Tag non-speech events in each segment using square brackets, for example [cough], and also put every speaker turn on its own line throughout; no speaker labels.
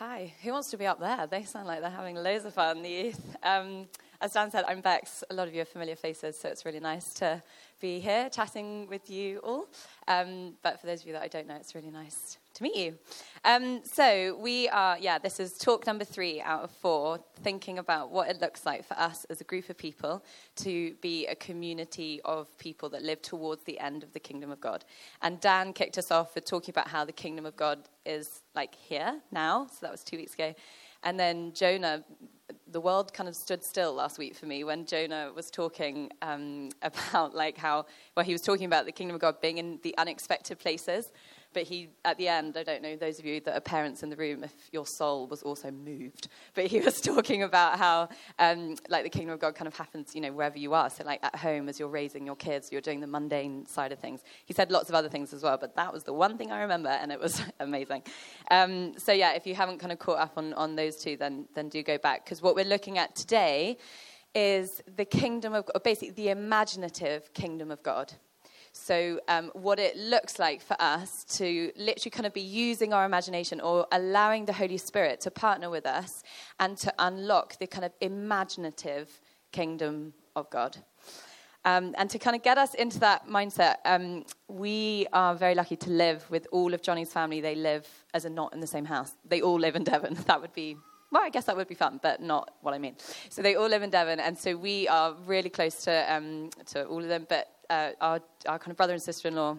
Hi. Who wants to be up there? They sound like they're having loads of fun, the youth. Um, as Dan said, I'm Bex. A lot of you are familiar faces, so it's really nice to be here chatting with you all. Um, but for those of you that I don't know, it's really nice to meet you. Um, so we are, yeah, this is talk number three out of four, thinking about what it looks like for us as a group of people to be a community of people that live towards the end of the kingdom of God. And Dan kicked us off with talking about how the kingdom of God is like here now. So that was two weeks ago. And then Jonah the world kind of stood still last week for me when Jonah was talking um, [laughs] about like how well he was talking about the kingdom of God being in the unexpected places, but he, at the end, I don't know, those of you that are parents in the room, if your soul was also moved. But he [laughs] was talking about how, um, like, the kingdom of God kind of happens, you know, wherever you are. So, like, at home, as you're raising your kids, you're doing the mundane side of things. He said lots of other things as well, but that was the one thing I remember, and it was [laughs] amazing. Um, so, yeah, if you haven't kind of caught up on, on those two, then, then do go back. Because what we're looking at today is the kingdom of basically the imaginative kingdom of God. So, um, what it looks like for us to literally kind of be using our imagination or allowing the Holy Spirit to partner with us and to unlock the kind of imaginative kingdom of God. Um, and to kind of get us into that mindset, um, we are very lucky to live with all of Johnny's family. They live as a not in the same house. They all live in Devon. [laughs] That would be well, I guess that would be fun, but not what I mean. So they all live in Devon, and so we are really close to um, to all of them. But uh, our, our kind of brother and sister in law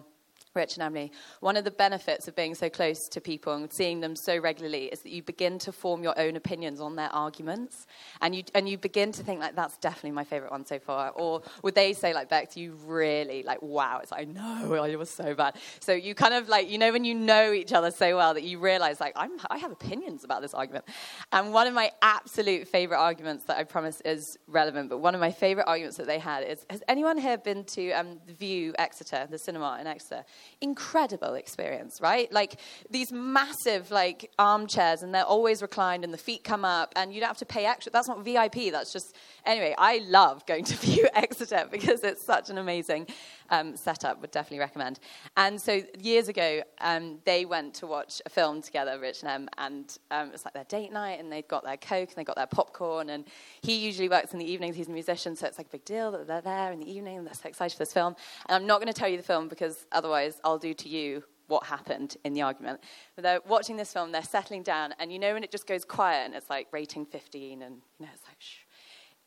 Rich and Emily, one of the benefits of being so close to people and seeing them so regularly is that you begin to form your own opinions on their arguments. And you, and you begin to think, like, that's definitely my favorite one so far. Or would they say, like, Bex, you really, like, wow, it's like, no, it was so bad. So you kind of, like, you know, when you know each other so well that you realize, like, I'm, I have opinions about this argument. And one of my absolute favorite arguments that I promise is relevant, but one of my favorite arguments that they had is Has anyone here been to um, Vue Exeter, the cinema in Exeter? Incredible experience, right? Like these massive like armchairs and they're always reclined and the feet come up and you don't have to pay extra. That's not VIP. That's just anyway. I love going to [laughs] Vue Exeter because it's such an amazing um, setup. Would definitely recommend. And so years ago, um, they went to watch a film together, Rich and Em, and um, it was like their date night and they'd got their coke and they got their popcorn. And he usually works in the evenings. He's a musician, so it's like a big deal that they're there in the evening and they're so excited for this film. And I'm not going to tell you the film because otherwise I'll do to you what happened in the argument. But they're watching this film, they're settling down, and you know when it just goes quiet and it's like rating 15, and you know it's like shh.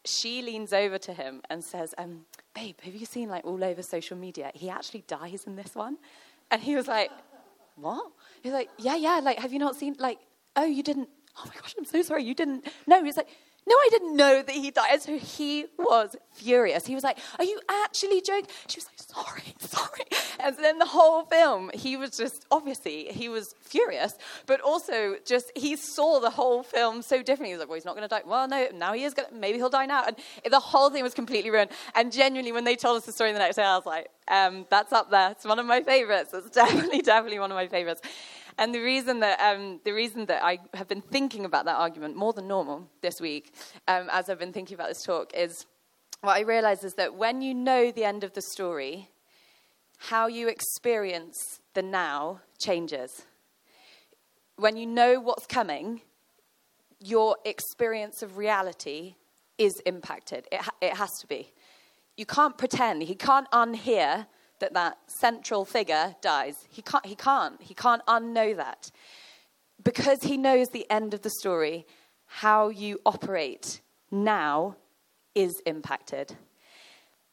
She leans over to him and says, um, "Babe, have you seen like all over social media? He actually dies in this one." And he was like, "What?" He's like, "Yeah, yeah. Like, have you not seen like? Oh, you didn't? Oh my gosh, I'm so sorry. You didn't? No." He's like, no, I didn't know that he died. So he was furious. He was like, Are you actually joking? She was like, Sorry, [laughs] sorry. And then the whole film, he was just, obviously, he was furious, but also just, he saw the whole film so differently. He was like, Well, he's not going to die. Well, no, now he is going to, maybe he'll die now. And the whole thing was completely ruined. And genuinely, when they told us the story the next day, I was like, um, That's up there. It's one of my favorites. It's definitely, [laughs] definitely one of my favorites. And the reason that um, the reason that I have been thinking about that argument more than normal this week, um, as I've been thinking about this talk, is what I realize is that when you know the end of the story, how you experience the now changes. When you know what's coming, your experience of reality is impacted. It, ha- it has to be. You can't pretend. He can't unhear that that central figure dies. He can't, he can't, he can't unknow that. Because he knows the end of the story, how you operate now is impacted.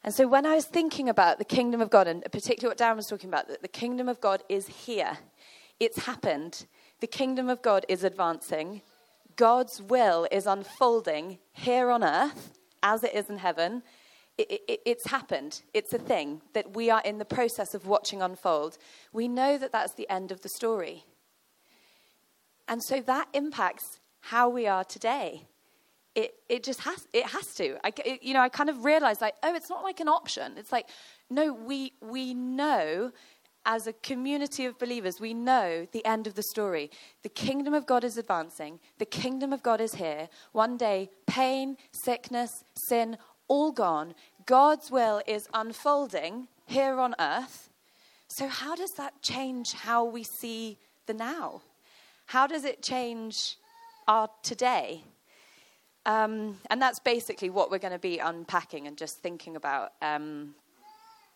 And so when I was thinking about the kingdom of God, and particularly what Dan was talking about, that the kingdom of God is here, it's happened. The kingdom of God is advancing. God's will is unfolding here on earth as it is in heaven it, it, it's happened. It's a thing that we are in the process of watching unfold. We know that that's the end of the story. And so that impacts how we are today. It, it just has, it has to. I, it, you know, I kind of realized like, oh, it's not like an option. It's like, no, we, we know as a community of believers, we know the end of the story. The kingdom of God is advancing. The kingdom of God is here. One day, pain, sickness, sin, all gone. God's will is unfolding here on earth. So, how does that change how we see the now? How does it change our today. Um, and that's basically what we're going to be unpacking and just thinking about um,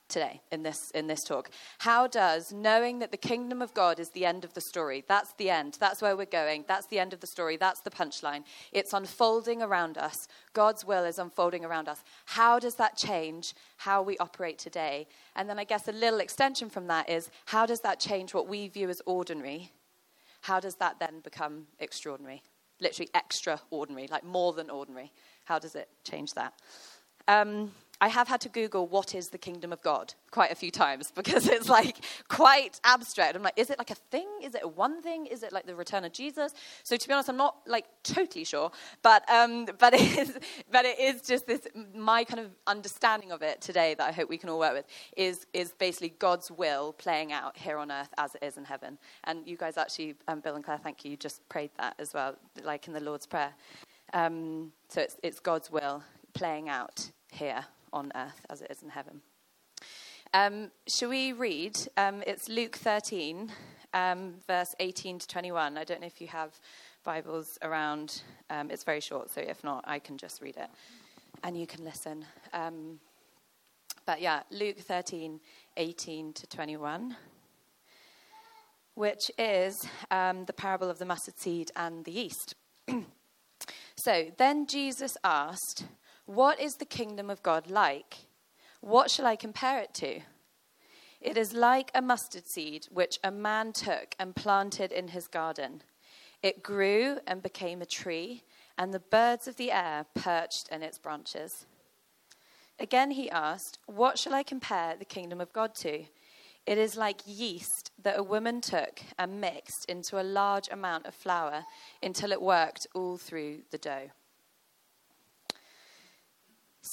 today in this in this talk. How does knowing that the kingdom of God is the end of the story? That's the end. That's where we're going. That's the end of the story. That's the punchline. It's unfolding around us. God's will is unfolding around us. How does that change how we operate today? And then I guess a little extension from that is how does that change what we view as ordinary? How does that then become extraordinary? Literally extraordinary, like more than ordinary. How does it change that? Um, I have had to Google what is the kingdom of God quite a few times [laughs] because it's like quite abstract. I'm like, is it like a thing? Is it one thing? Is it like the return of Jesus? So to be honest, I'm not like totally sure, but um, [laughs] but it is but it is just this my kind of understanding of it today that I hope we can all work with is is basically God's will playing out here on earth as it is in heaven. And you guys actually, um, Bill and Claire, thank you, you just prayed that as well, like in the Lord's prayer. Um, so it's it's God's will playing out here on earth as it is in heaven. Um, shall we read? Um, it's Luke 13, um, verse 18 to 21. I don't know if you have Bibles around. Um, it's very short, so if not, I can just read it and you can listen. Um, but yeah, Luke 13, 18 to 21, which is um, the parable of the mustard seed and the yeast. [clears throat] so then Jesus asked, what is the kingdom of God like? What shall I compare it to? It is like a mustard seed which a man took and planted in his garden. It grew and became a tree, and the birds of the air perched in its branches. Again he asked, What shall I compare the kingdom of God to? It is like yeast that a woman took and mixed into a large amount of flour until it worked all through the dough.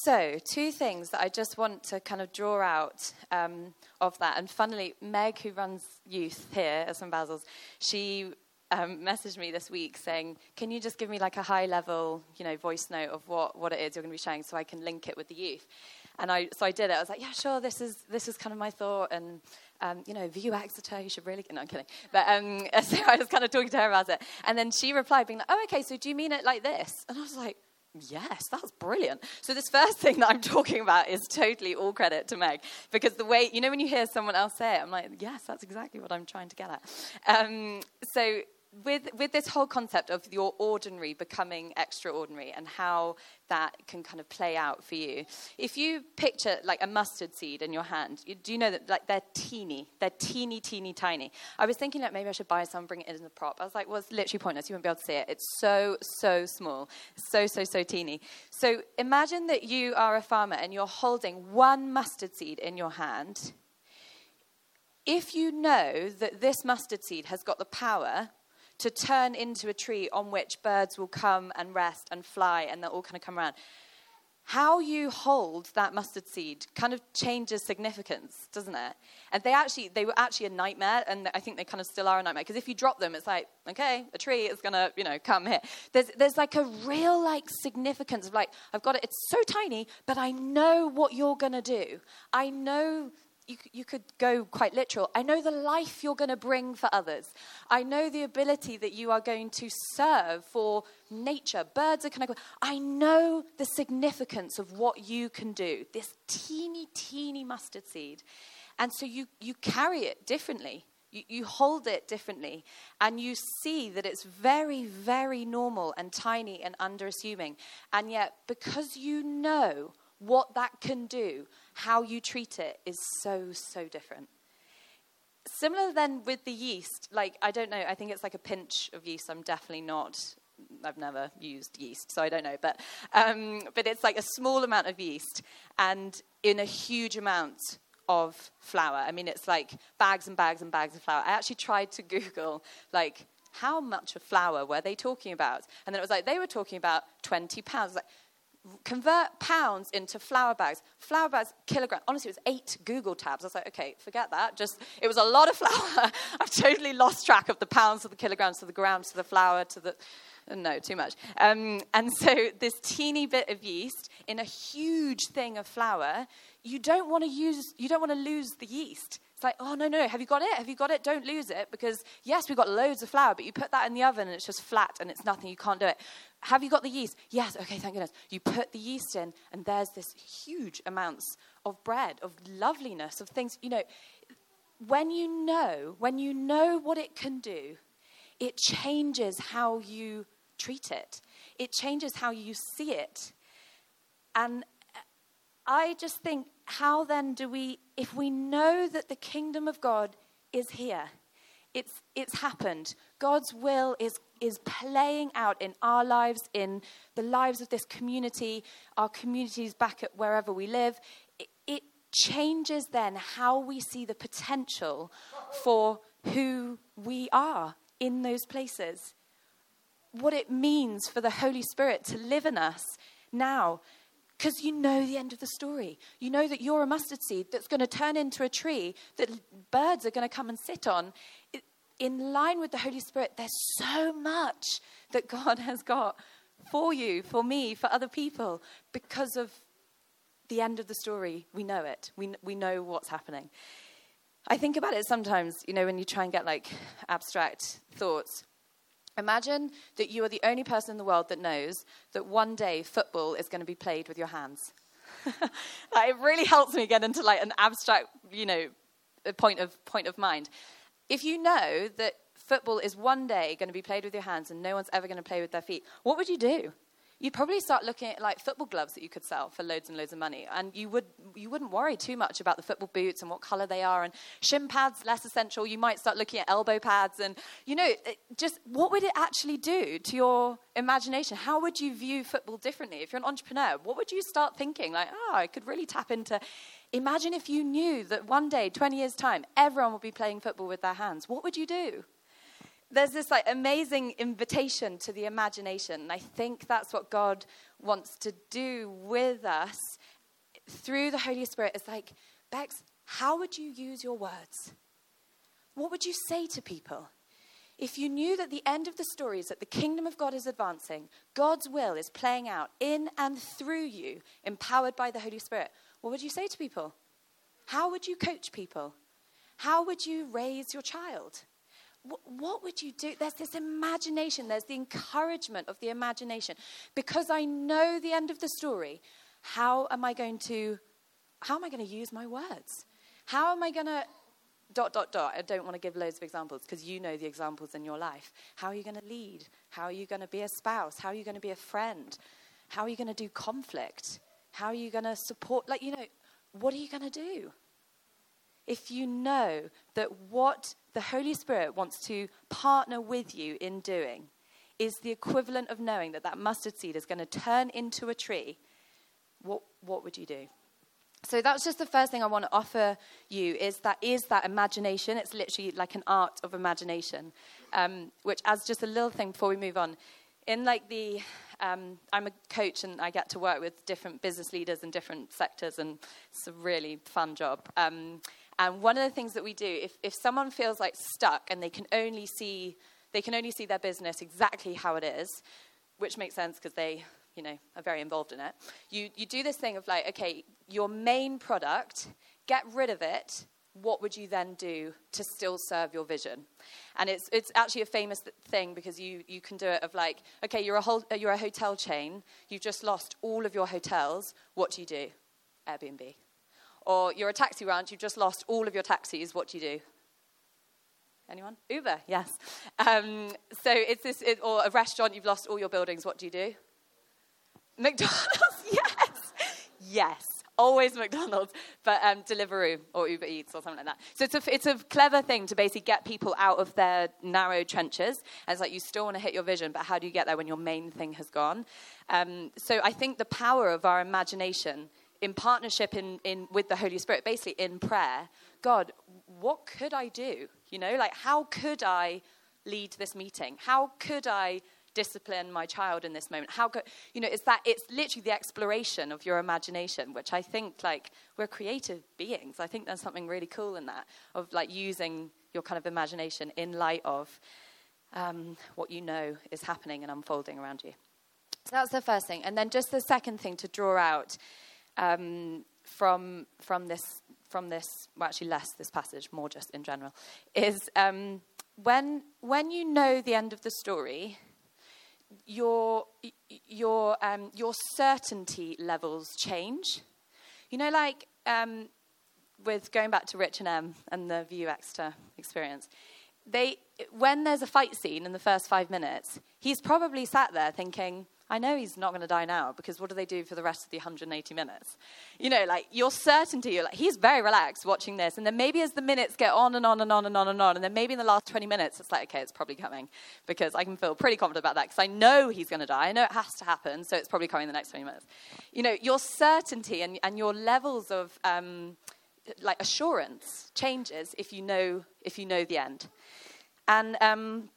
So, two things that I just want to kind of draw out um, of that. And funnily, Meg, who runs youth here at St. Basil's, she um, messaged me this week saying, "Can you just give me like a high level, you know, voice note of what, what it is you're going to be sharing, so I can link it with the youth?" And I, so I did it. I was like, "Yeah, sure. This is this is kind of my thought." And um, you know, Vue Exeter, you should really. No, I'm kidding. But um, [laughs] so I was kind of talking to her about it, and then she replied, being like, "Oh, okay. So do you mean it like this?" And I was like Yes, that's brilliant. So, this first [laughs] thing that I'm talking about is totally all credit to Meg because the way, you know, when you hear someone else say it, I'm like, yes, that's exactly what I'm trying to get at. Um, so, with, with this whole concept of your ordinary becoming extraordinary and how that can kind of play out for you. If you picture like a mustard seed in your hand, you, do you know that like they're teeny, they're teeny, teeny, tiny. I was thinking that maybe I should buy some, bring it in as a prop. I was like, well, it's literally pointless. You won't be able to see it. It's so, so small, so, so, so teeny. So imagine that you are a farmer and you're holding one mustard seed in your hand. If you know that this mustard seed has got the power to turn into a tree on which birds will come and rest and fly and they'll all kind of come around. How you hold that mustard seed kind of changes significance, doesn't it? And they actually, they were actually a nightmare, and I think they kind of still are a nightmare because if you drop them, it's like, okay, a tree is gonna, you know, come here. There's, there's like a real like significance of like, I've got it. It's so tiny, but I know what you're gonna do. I know you, you could go quite literal. I know the life you're going to bring for others. I know the ability that you are going to serve for nature. Birds are connected. I know the significance of what you can do. This teeny, teeny mustard seed. And so you, you carry it differently. You, you hold it differently. And you see that it's very, very normal and tiny and underassuming. And yet, because you know what that can do, how you treat it is so, so different. Similar then with the yeast, like, I don't know, I think it's like a pinch of yeast. I'm definitely not, I've never used yeast, so I don't know. But, um, but it's like a small amount of yeast and in a huge amount of flour. I mean, it's like bags and bags and bags of flour. I actually tried to Google, like, how much of flour were they talking about? And then it was like, they were talking about 20 pounds. Like, convert pounds into flour bags. Flour bags, kilogram. Honestly, it was eight Google tabs. I was like, okay, forget that. Just it was a lot of [laughs] flour. I've totally lost track of the pounds to the kilograms to the grams to the flour to the. No, too much. Um, and so [laughs] this teeny bit of yeast in a huge thing of flour, you don't want to use. You don't want to lose the yeast. It's like, oh, no, no, have you got it? Have you got it? Don't lose it because, yes, we've got loads of flour, but you put that in the oven and it's just flat and it's nothing. You can't do it. Have you got the yeast? Yes, okay, thank goodness. You put the yeast in and there's this huge amounts of bread, of loveliness, of things. You know, when you know, when you know what it can do, it changes how you treat it. It changes how you see it. And I just think, how then do we, if we know that the kingdom of God is here, it's, it's happened, God's will is, is playing out in our lives, in the lives of this community, our communities back at wherever we live, it, it changes then how we see the potential for who we are in those places. What it means for the Holy Spirit to live in us now because you know the end of the story. You know that you're a mustard seed that's going to turn into a tree that birds are going to come and sit on. In line with the Holy Spirit, there's so much that God [laughs] has got for you, for me, for other people, because of the end of the story. We know it, we, we know what's happening. I think about it sometimes, you know, when you try and get like abstract thoughts. Imagine that you are the only person in the world that knows that one day football is going to be played with your hands. [laughs] like, it really helps me get into like an abstract, you know, point of point of mind. If you know that football is one day going to be played with your hands and no one's ever going to play with their feet, what would you do? You'd probably start looking at like football gloves that you could sell for loads and loads of money. And you, would, you wouldn't worry too much about the football boots and what color they are. And shin pads, less essential. You might start looking at elbow pads. And, you know, just what would it actually do to your imagination? How would you view football differently? If you're an entrepreneur, what would you start thinking? Like, oh, I could really tap into. Imagine if you knew that one day, 20 years' time, everyone would be playing football with their hands. What would you do? There's this like amazing invitation to the imagination. And I think that's what God wants to do with us through the Holy Spirit. It's like, Bex, how would you use your words? What would you say to people? If you knew that the end of the story is that the kingdom of God is advancing, God's will is playing out in and through you, empowered by the Holy Spirit, what would you say to people? How would you coach people? How would you raise your child? What would you do? There's this imagination, there's the encouragement of the imagination. Because I know the end of the story, how am I going to how am I going to use my words? How am I going to dot dot dot. I don't want to give loads of examples because you know the examples in your life. How are you going to lead? How are you going to be a spouse? How are you going to be a friend? How are you going to do conflict? How are you going to support like you know, what are you going to do? If you know that what the Holy Spirit wants to partner with you in doing is the equivalent of knowing that that mustard seed is going to turn into a tree, what, what would you do? So that's just the first thing I want to offer you is that is that imagination. It's literally like an art of imagination, um, which as just a little thing before we move on, in like the um, I'm a coach and I get to work with different business leaders in different sectors, and it's a really fun job. Um, and one of the things that we do, if, if someone feels like stuck and they can only see they can only see their business exactly how it is, which makes sense because they, you know, are very involved in it. You you do this thing of like, okay, your main product, get rid of it. What would you then do to still serve your vision? And it's it's actually a famous thing because you you can do it of like, okay, you're a whole, you're a hotel chain. You've just lost all of your hotels. What do you do? Airbnb. Or you're a taxi ranch, you've just lost all of your taxis, what do you do? Anyone? Uber, yes. Um, so it's this, it, or a restaurant, you've lost all your buildings, what do you do? McDonald's, [laughs] yes. Yes. Always McDonald's, but um, Deliveroo or Uber Eats or something like that. So it's a, it's a clever thing to basically get people out of their narrow trenches. And it's like you still want to hit your vision, but how do you get there when your main thing has gone? Um, so I think the power of our imagination in partnership in, in, with the Holy Spirit, basically in prayer, God, what could I do? You know, like how could I lead this meeting? How could I discipline my child in this moment? How could, you know, it's that, it's literally the exploration of your imagination, which I think like we're creative beings. I think there's something really cool in that, of like using your kind of imagination in light of um, what you know is happening and unfolding around you. So that's the first thing. And then just the second thing to draw out um, from, from this from this, well, actually less this passage, more just in general, is um, when, when you know the end of the story, your, your, um, your certainty levels change. You know, like um, with going back to Rich and Em and the Vue Exeter experience, they, when there's a fight scene in the first five minutes, he's probably sat there thinking, I know he's not going to die now because what do they do for the rest of the 180 minutes? You know, like your certainty, you're like, he's very relaxed watching this. And then maybe as the minutes get on and on and on and on and on, and then maybe in the last 20 minutes, it's like, okay, it's probably coming because I can feel pretty confident about that because I know he's going to die. I know it has to happen, so it's probably coming in the next 20 minutes. You know, your certainty and, and your levels of um, like assurance changes if you know, if you know the end. And um,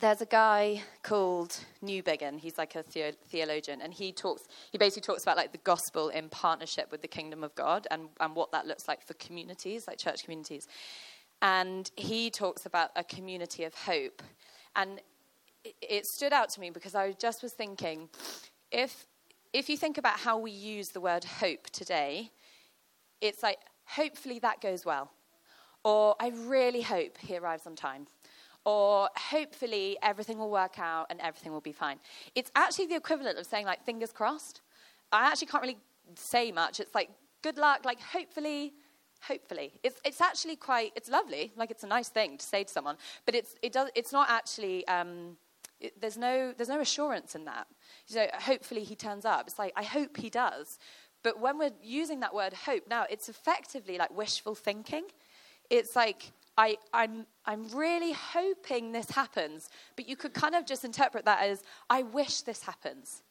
there's a guy called Newbigin. He's like a the- theologian, and he talks. He basically talks about like the gospel in partnership with the kingdom of God, and and what that looks like for communities, like church communities. And he talks about a community of hope, and it, it stood out to me because I just was thinking, if if you think about how we use the word hope today, it's like hopefully that goes well, or I really hope he arrives on time or hopefully everything will work out and everything will be fine. It's actually the equivalent of saying, like, fingers crossed. I actually can't really say much. It's like, good luck, like, hopefully, hopefully. It's, it's actually quite, it's lovely. Like, it's a nice thing to say to someone, but it's, it does, it's not actually, um, it, there's, no, there's no assurance in that. You know, hopefully he turns up. It's like, I hope he does. But when we're using that word hope now, it's effectively like wishful thinking. It's like, I, I'm, I'm really hoping this happens. But you could kind of just interpret that as, I wish this happens.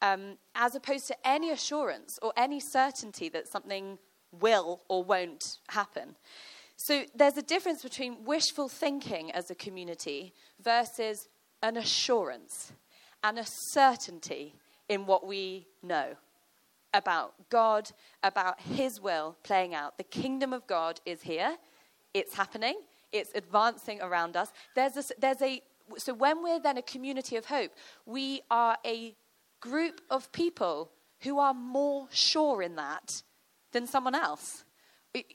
Um, as opposed to any assurance or any certainty that something will or won't happen. So there's a difference between wishful thinking as a community versus an assurance and a certainty in what we know about God, about His will playing out. The kingdom of God is here it's happening, it's advancing around us. There's a, there's a, so when we're then a community of hope, we are a group of people who are more sure in that than someone else.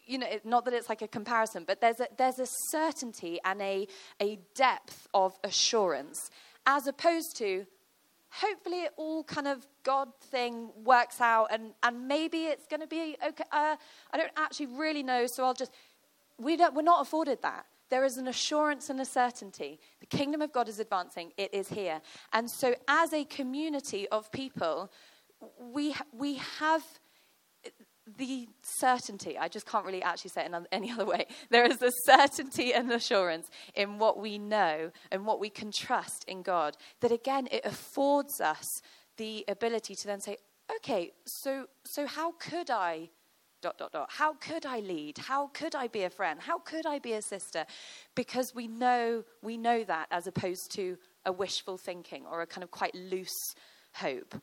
You know, not that it's like a comparison, but there's a, there's a certainty and a, a depth of assurance as opposed to hopefully it all kind of God thing works out and, and maybe it's going to be okay. Uh, I don't actually really know, so I'll just, we we're not afforded that. There is an assurance and a certainty. The kingdom of God is advancing, it is here. And so, as a community of people, we, we have the certainty. I just can't really actually say it in any other way. There is a certainty and assurance in what we know and what we can trust in God. That again, it affords us the ability to then say, okay, so, so how could I dot, dot, dot. How could I lead? How could I be a friend? How could I be a sister? Because we know, we know that as opposed to a wishful thinking or a kind of quite loose hope.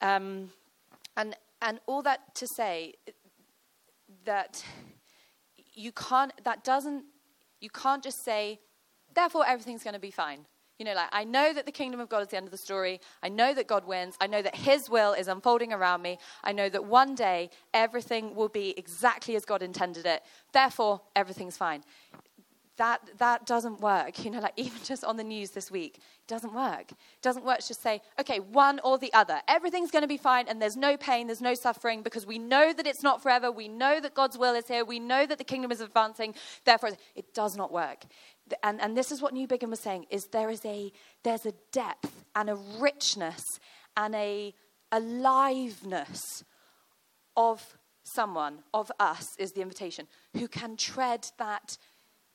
Um, and, and all that to say that you can't, that doesn't, you can't just say, therefore everything's going to be fine. You know, like, I know that the kingdom of God is the end of the story. I know that God wins. I know that his will is unfolding around me. I know that one day everything will be exactly as God intended it. Therefore, everything's fine. That, that doesn't work. You know, like [laughs] even just on the news this week, it doesn't work. It doesn't work to just say, okay, one or the other. Everything's going to be fine and there's no pain, there's no suffering because we know that it's not forever. We know that God's will is here. We know that the kingdom is advancing. Therefore, it does not work and, and this is what New Newbigin was saying, is there is a, there's a depth and a richness and a aliveness of someone, of us, is the invitation, who can tread that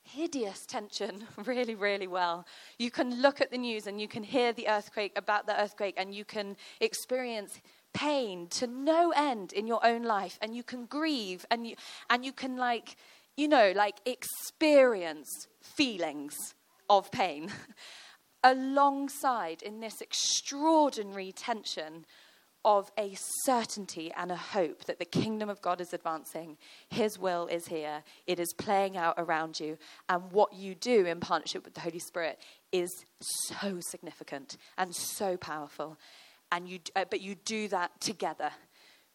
hideous tension [laughs] really, really well. You can look at the news and you can hear the earthquake, about the earthquake, and you can experience pain to no end in your own life, and you can grieve, and you, and you can, like, you know, like experience feelings of pain [laughs] alongside in this extraordinary tension of a certainty and a hope that the kingdom of God is advancing. His will is here. It is playing out around you. And what you do in partnership with the Holy Spirit is so significant and so powerful. And you, uh, but you do that together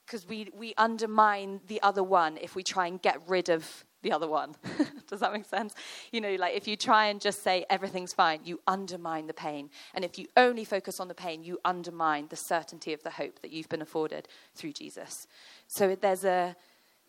because we, we undermine the other one if we try and get rid of the other one. [laughs] Does that make sense? You know, like if you try and just say everything's fine, you undermine the pain. And if you only focus on the pain, you undermine the certainty of the hope that you've been afforded through Jesus. So there's a,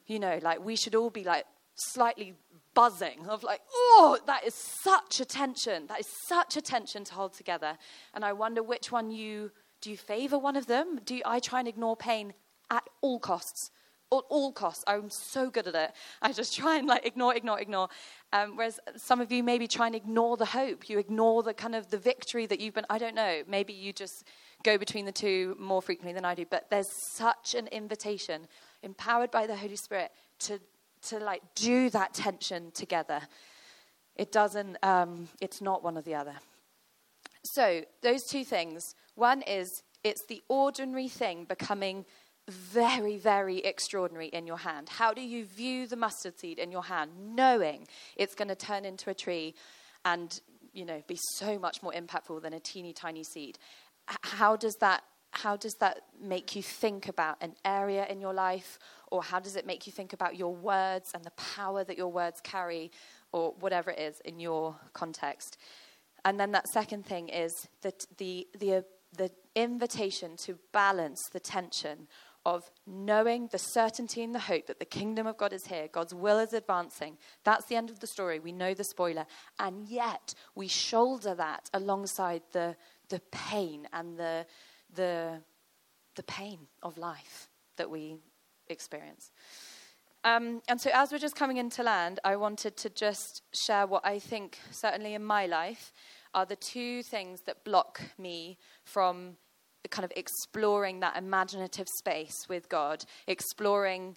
you know, like we should all be like slightly buzzing of like, oh, that is such a tension. That is such a tension to hold together. And I wonder which one you do you favor one of them? Do I try and ignore pain at all costs? At all costs. I'm so good at it. I just try and like ignore, ignore, ignore. Um, whereas some of you maybe try and ignore the hope. You ignore the kind of the victory that you've been. I don't know. Maybe you just go between the two more frequently than I do. But there's such an invitation, empowered by the Holy Spirit, to to like do that tension together. It doesn't. Um, it's not one or the other. So those two things one is it's the ordinary thing becoming very, very extraordinary in your hand. How do you view the mustard seed in your hand, knowing it's going to turn into a tree and, you know, be so much more impactful than a teeny tiny seed? How does that how does that make you think about an area in your life or how does it make you think about your words and the power that your words carry or whatever it is in your context and then that second thing is that the the the invitation to balance the tension of knowing the certainty and the hope that the kingdom of God is here, God's will is advancing. That's the end of the story. We know the spoiler. And yet we shoulder that alongside the, the pain and the, the, the pain of life that we experience. Um, and so, as we're just coming into land, I wanted to just share what I think, certainly in my life, are the two things that block me from kind of exploring that imaginative space with God, exploring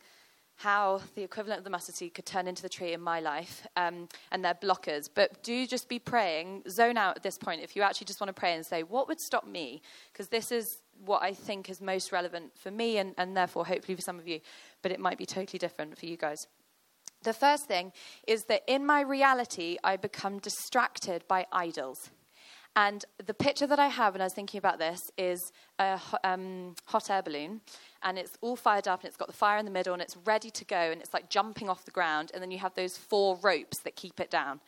how the equivalent of the mustard seed could turn into the tree in my life, um, and they're blockers. But do just be praying, zone out at this point if you actually just want to pray and say, What would stop me? Because this is what I think is most relevant for me, and, and therefore, hopefully, for some of you, but it might be totally different for you guys. The first thing is that in my reality, I become distracted by idols. And the picture that I have when I was thinking about this is a um, hot air balloon, and it's all fired up, and it's got the fire in the middle, and it's ready to go, and it's like jumping off the ground, and then you have those four ropes that keep it down.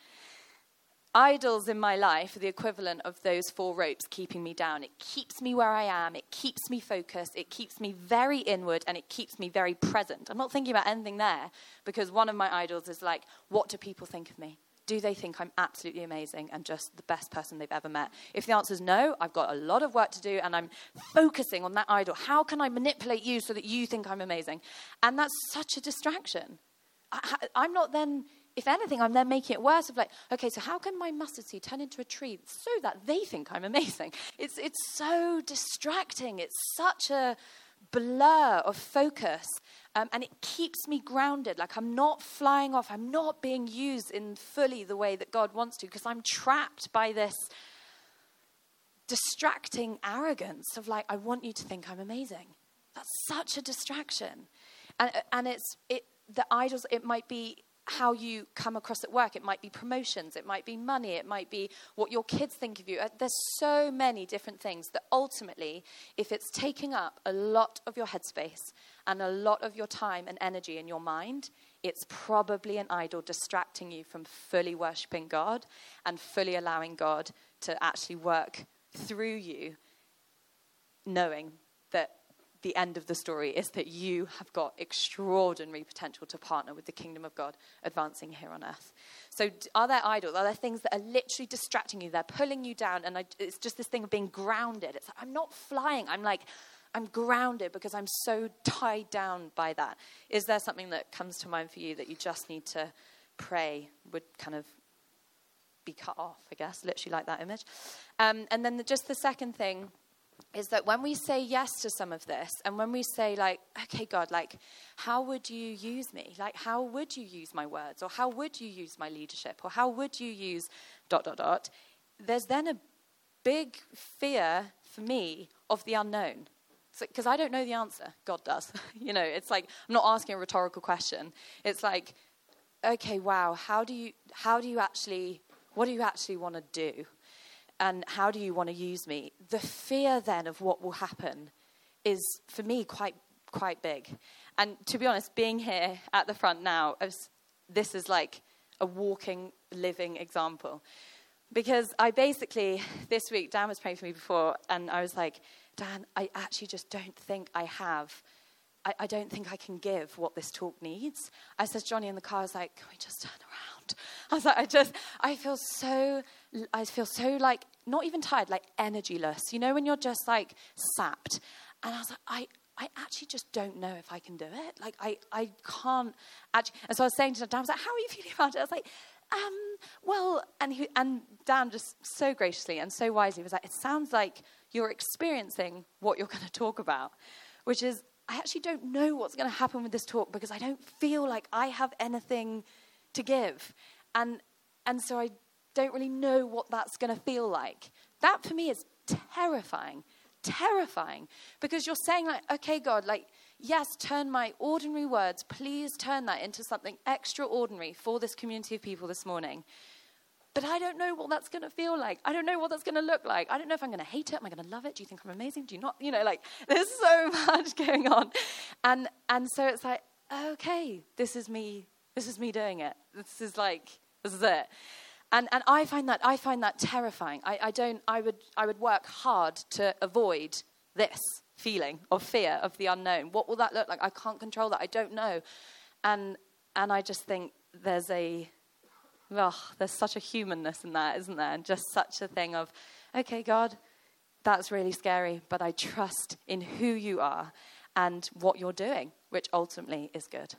Idols in my life are the equivalent of those four ropes keeping me down. It keeps me where I am, it keeps me focused, it keeps me very inward, and it keeps me very present. I'm not thinking about anything there because one of my idols is like, what do people think of me? Do they think I'm absolutely amazing and just the best person they've ever met? If the answer is no, I've got a lot of work to do and I'm focusing on that idol. How can I manipulate you so that you think I'm amazing? And that's such a distraction. I, am not then, if anything, I'm then making it worse of like, okay, so how can my mustard seed turn into a tree so that they think I'm amazing? It's, it's so distracting. It's such a blur of focus. Um, and it keeps me grounded. Like I'm not flying off. I'm not being used in fully the way that God wants to because I'm trapped by this distracting arrogance of like, I want you to think I'm amazing. That's such a distraction. And, and it's, it, the idols, it might be how you come across at work. It might be promotions, it might be money, it might be what your kids think of you. Uh, there's so many different things that ultimately, if it's taking up a lot of your headspace and a lot of your time and energy in your mind, it's probably an idol distracting you from fully worshipping God and fully allowing God to actually work through you, knowing that the end of the story is that you have got extraordinary potential to partner with the kingdom of God advancing here on earth. So, are there idols? Are there things that are literally distracting you? They're pulling you down, and I, it's just this thing of being grounded. It's like, I'm not flying. I'm like, I'm grounded because I'm so tied down by that. Is there something that comes to mind for you that you just need to pray would kind of be cut off, I guess, literally like that image? Um, and then the, just the second thing is that when we say yes to some of this and when we say like okay god like how would you use me? Like how would you use my words? Or how would you use my leadership? Or how would you use dot dot dot? There's then a big fear for me of the unknown. Because i don't know the answer. God does. [laughs] You know it's like i'm not asking a rhetorical question. It's like okay wow how do you how do you actually what do you actually want to do and how do you want to use me? The fear then of what will happen is, for me, quite quite big. And to be honest, being here at the front now, this is like a walking, living example. Because I basically, this week, Dan was praying for me before, and I was like, Dan, I actually just don't think I have, I, I don't think I can give what this talk needs. I said Johnny in the car, I was like, can we just turn around? [laughs] I was like, I just, I feel so, I feel so like, not even tired, like energyless. You know, when you're just like sapped. And I was like, I, I actually just don't know if I can do it. Like, I, I can't actually. And so I was saying to Dan, I was like, how are you feeling about it? I was like, um, well, and, he, and Dan just so graciously and so wisely was like, it sounds like you're experiencing what you're going to talk about, which is, I actually don't know what's going to happen with this talk because I don't feel like I have anything to give. And, and so I don't really know what that's going to feel like. That for me is terrifying, terrifying because you're saying, like, okay, God, like, yes, turn my ordinary words, please turn that into something extraordinary for this community of people this morning. But I don't know what that's going to feel like. I don't know what that's going to look like. I don't know if I'm going to hate it. Am I going to love it? Do you think I'm amazing? Do you not? You know, like, [laughs] there's so [laughs] much going on. And, and so it's like, okay, this is me. This is me doing it. This is like, this is it. And, and I find that, I find that terrifying. I, I, don't, I, would, I would work hard to avoid this feeling of fear of the unknown. What will that look like? I can't control that. I don't know. And, and I just think there's a, oh, there's such a humanness in that, isn't there? And just such a thing of, okay, God, that's really scary, but I trust in who you are and what you're doing, which ultimately is good.